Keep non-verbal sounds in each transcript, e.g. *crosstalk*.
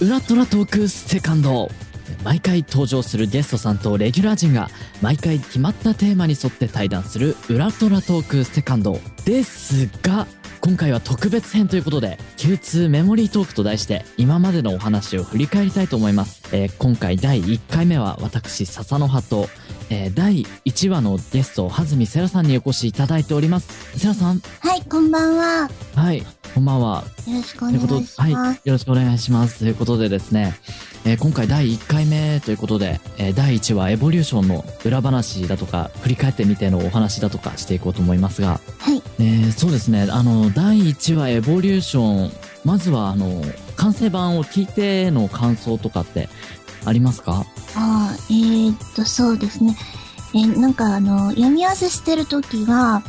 裏トラトークセカンド。毎回登場するゲストさんとレギュラー陣が毎回決まったテーマに沿って対談する裏トラトークセカンド。ですが今回は特別編ということで Q2 メモリートークと題して今までのお話を振り返りたいと思います、えー今回第1回目は私笹の葉と、えー第1話のゲストはずみセラさんにお越しいただいております。セラさん。はい、こんばんは。はいこんばんはよろしくお願いします。はい、よろしくお願いします。ということでですね、えー今回第1回目ということで、えー第1話エボリューションの裏話だとか、振り返ってみてのお話だとかしていこうと思いますが、はい。えーそうですね、あの、第1話エボリューション、まずはあの、完成版を聞いての感想とかってありますか？あーえー、っと、そうですね。えーなんかあの、読み合わせしてるときは、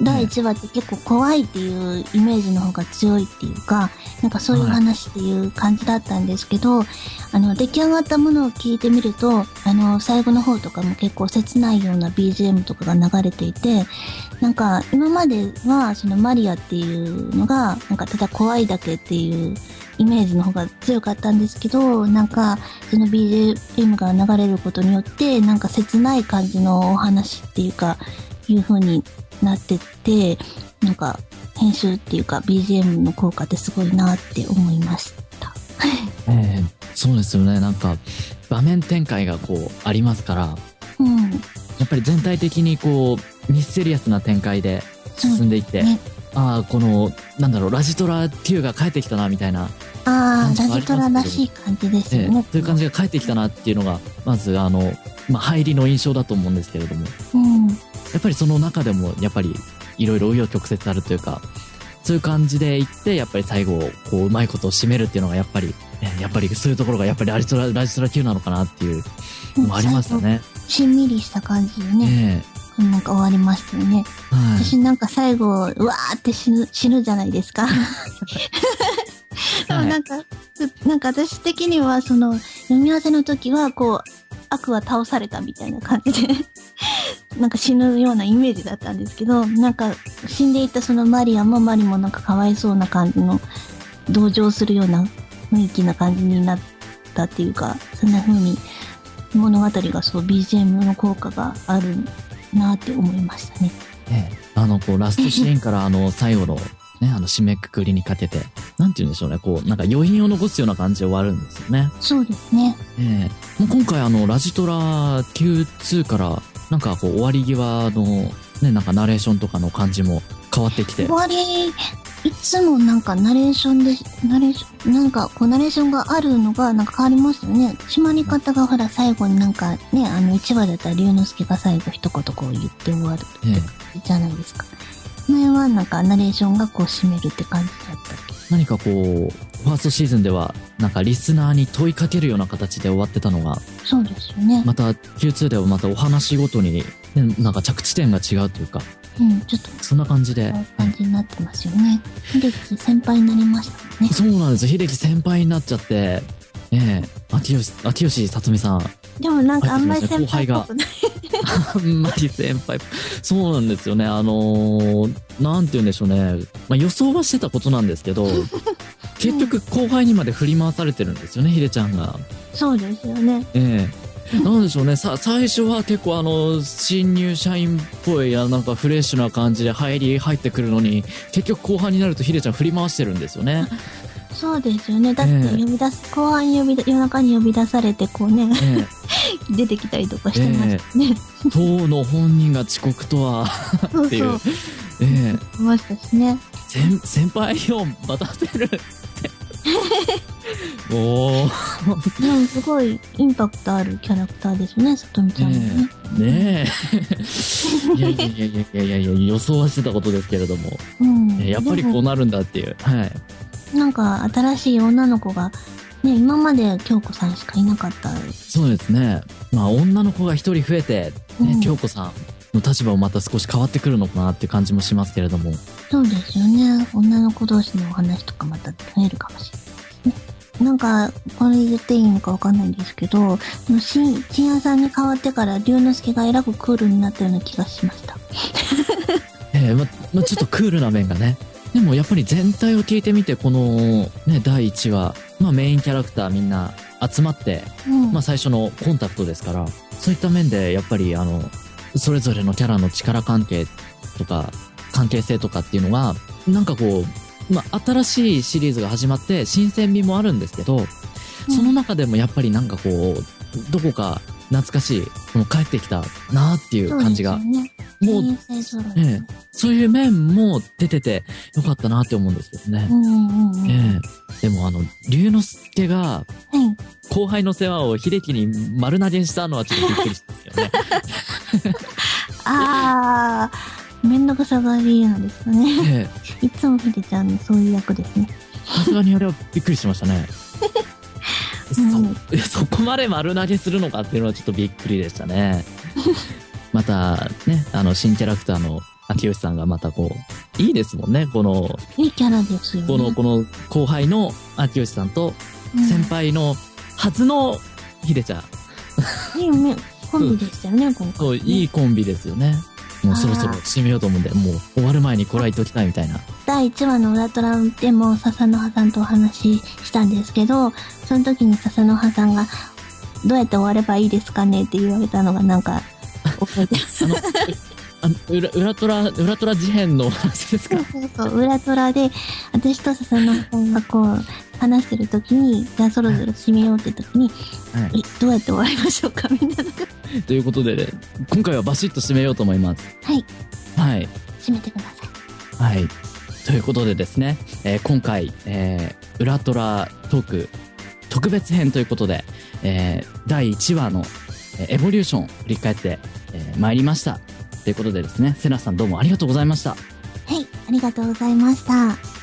第1話って結構怖いっていうイメージの方が強いっていうか、なんかそういう話っていう感じだったんですけど、あの、出来上がったものを聞いてみると、あの、最後の方とかも結構切ないような BGM とかが流れていて、なんか今まではそのマリアっていうのが、なんかただ怖いだけっていうイメージの方が強かったんですけど、なんかその BGM が流れることによって、なんか切ない感じのお話っていうか、いう風になってって、なんか編集っていうか BGM の効果ってすごいなって思いました。*laughs* えーそうですよね、なんか、場面展開がこう、ありますから、うん。やっぱり全体的にこう、ミステリアスな展開で進んでいって、ね、ああ、この、なんだろう、ラジトラ Q が帰ってきたな、みたいな、ああ、ラジトラらしい感じですええよね。そういう感じが帰ってきたなっていうのが、まず、あの、まあ、入りの印象だと思うんですけれども、うん。やっぱりその中でも、やっぱり、いろいろ紆余曲折あるというか、そういう感じでいって、やっぱり最後、こう、うまいことを締めるっていうのが、やっぱり、えやっぱりそういうところが、やっぱりラジトラ、ラジトラ Q なのかなっていうのもありましたね。しんみりした感じでね、えなんか終わりましたよね。えはい。私なんか最後、うわーって死ぬ、死ぬじゃないですか。でもなんか、なんか私的には、その、読み合わせの時は、こう、悪は倒されたみたいな感じで、なんか死ぬようなイメージだったんですけど、なんか死んでいったそのマリアもマリもなんかかわいそうな感じの、同情するような雰囲気な感じになったっていうか、そんな風に物語がそう BGM の効果があるなって思いましたね。ええあの、こう、ラストシーンから、あの、最後の、ね、あの、締めくくりにかけて、なんて言うんでしょうね、こう、なんか余韻を残すような感じで終わるんですよね。そうですね。ええもう今回あの、ラジトラ Q2 から、なんかこう、終わり際の、ね、なんかナレーションとかの感じも変わってきて終、わり、いつもなんかナレーションで、ナレーション、なんかこうナレーションがあるのがなんか変わりましたよね。締まり方がほら最後になんかね、あの1話だったら龍之介が最後一言こう言って終わるええじゃないですか。前はなんかナレーションがこう締めるって感じだったっけ？何かこう、ファーストシーズンでは、なんかリスナーに問いかけるような形で終わってたのが、そうですよね。また Q2 ではまたお話ごとに、ね、なんか着地点が違うというか、うん、ちょっとそんな感じで、感じになってますよね。秀樹先輩になりましたね。そうなんですよ。秀樹先輩になっちゃって、ええ秋吉、秋吉さとみさん、でもなんかあんまり先輩っぽ後くない。*laughs* あんまり先輩、そうなんですよね。あのーなんて言うんでしょうね。まあ、予想はしてたことなんですけど、*laughs* 結局後輩にまで振り回されてるんですよね、秀ちゃんが。そうですよね。ええなんでしょうね。さ、最初は結構あの、新入社員っぽい、あなんかフレッシュな感じで入り、入ってくるのに、結局後半になると秀ちゃん振り回してるんですよね。そうですよね。だってええ呼び出す、後半に呼び出、夜中に呼び出されてこうね、え *laughs* 出てきたりとかしてましたね。え当の本人が遅刻とは、そうっていうそう。。ええいましたしね。先先輩を待たせるって。*laughs* おー。でもすごいインパクトあるキャラクターですよね、さとみちゃんもね。ねえ。*laughs* いやいやいやいやいや予想はしてたことですけれども、うん。えやっぱりこうなるんだっていう。はい。なんか新しい女の子が、ね、今まで京子さんしかいなかった。そうですね。まあ女の子が一人増えて、ねうん京子さんの立場もまた少し変わってくるのかなって感じもしますけれども。そうですよね。女の子同士のお話とかまた増えるかもしれないですね。なんか、これ言っていいのかわかんないんですけど、新、新屋さんに変わってから、龍之介がえらくクールになったような気がしました。ええま、まちょっとクールな面がね、でもやっぱり全体を聞いてみて、このね、第1話、まあメインキャラクターみんな集まって、うん。まあ最初のコンタクトですから、そういった面でやっぱりあの、それぞれのキャラの力関係とか、関係性とかっていうのが、なんかこう、まあ新しいシリーズが始まって新鮮味もあるんですけど、その中でもやっぱりなんかこう、どこか懐かしい、この帰ってきたなっていう感じが、そうね。もうええそういう面も出ててよかったなって思うんですけどね。ええでもあの、龍之介がはい。後輩の世話を秀樹に丸投げしたのはちょっとびっくりしたんですよね。*laughs* あー、めんどくさがりなんですかね。ええいつもひでちゃんのそういう役ですね。さすがにあれはびっくりしましたね。*laughs* うんそ、そこまで丸投げするのかっていうのはちょっとびっくりでしたね。またね、あの、新キャラクターの秋吉さんがまたこう、いいですもんね。この、いいキャラですよね。この、この後輩の秋吉さんとうん先輩のはずのひでちゃん。いいよね。コンビでしたよね、今回、ね。そう、いいコンビですよね。もうそろそろ締めようと思うんで、もう終わる前にこれは言っときたいみたいな。第1話の裏トラでも笹の葉さんとお話ししたんですけど、その時に笹の葉さんが、どうやって終わればいいですかねって言われたのがなんか、覚えてます。*laughs* あ裏裏トラ、裏トラ事変の話ですか？そうそうそう、裏トラで、私と笹の葉さんがこう、話してる時に、じゃあそろそろ締めようって時に、はい。え、どうやって終わりましょうか？*laughs* みたいな。ということで、ね、今回はバシッと締めようと思います。はい、はい。締めてください。はい。ということでですね、えー今回、えー、裏トラトーク特別編ということで、えー第1話の、えーエボリューションを振り返って、えー参りました。ということでですね、セナさんどうもありがとうございました。はい、ありがとうございました。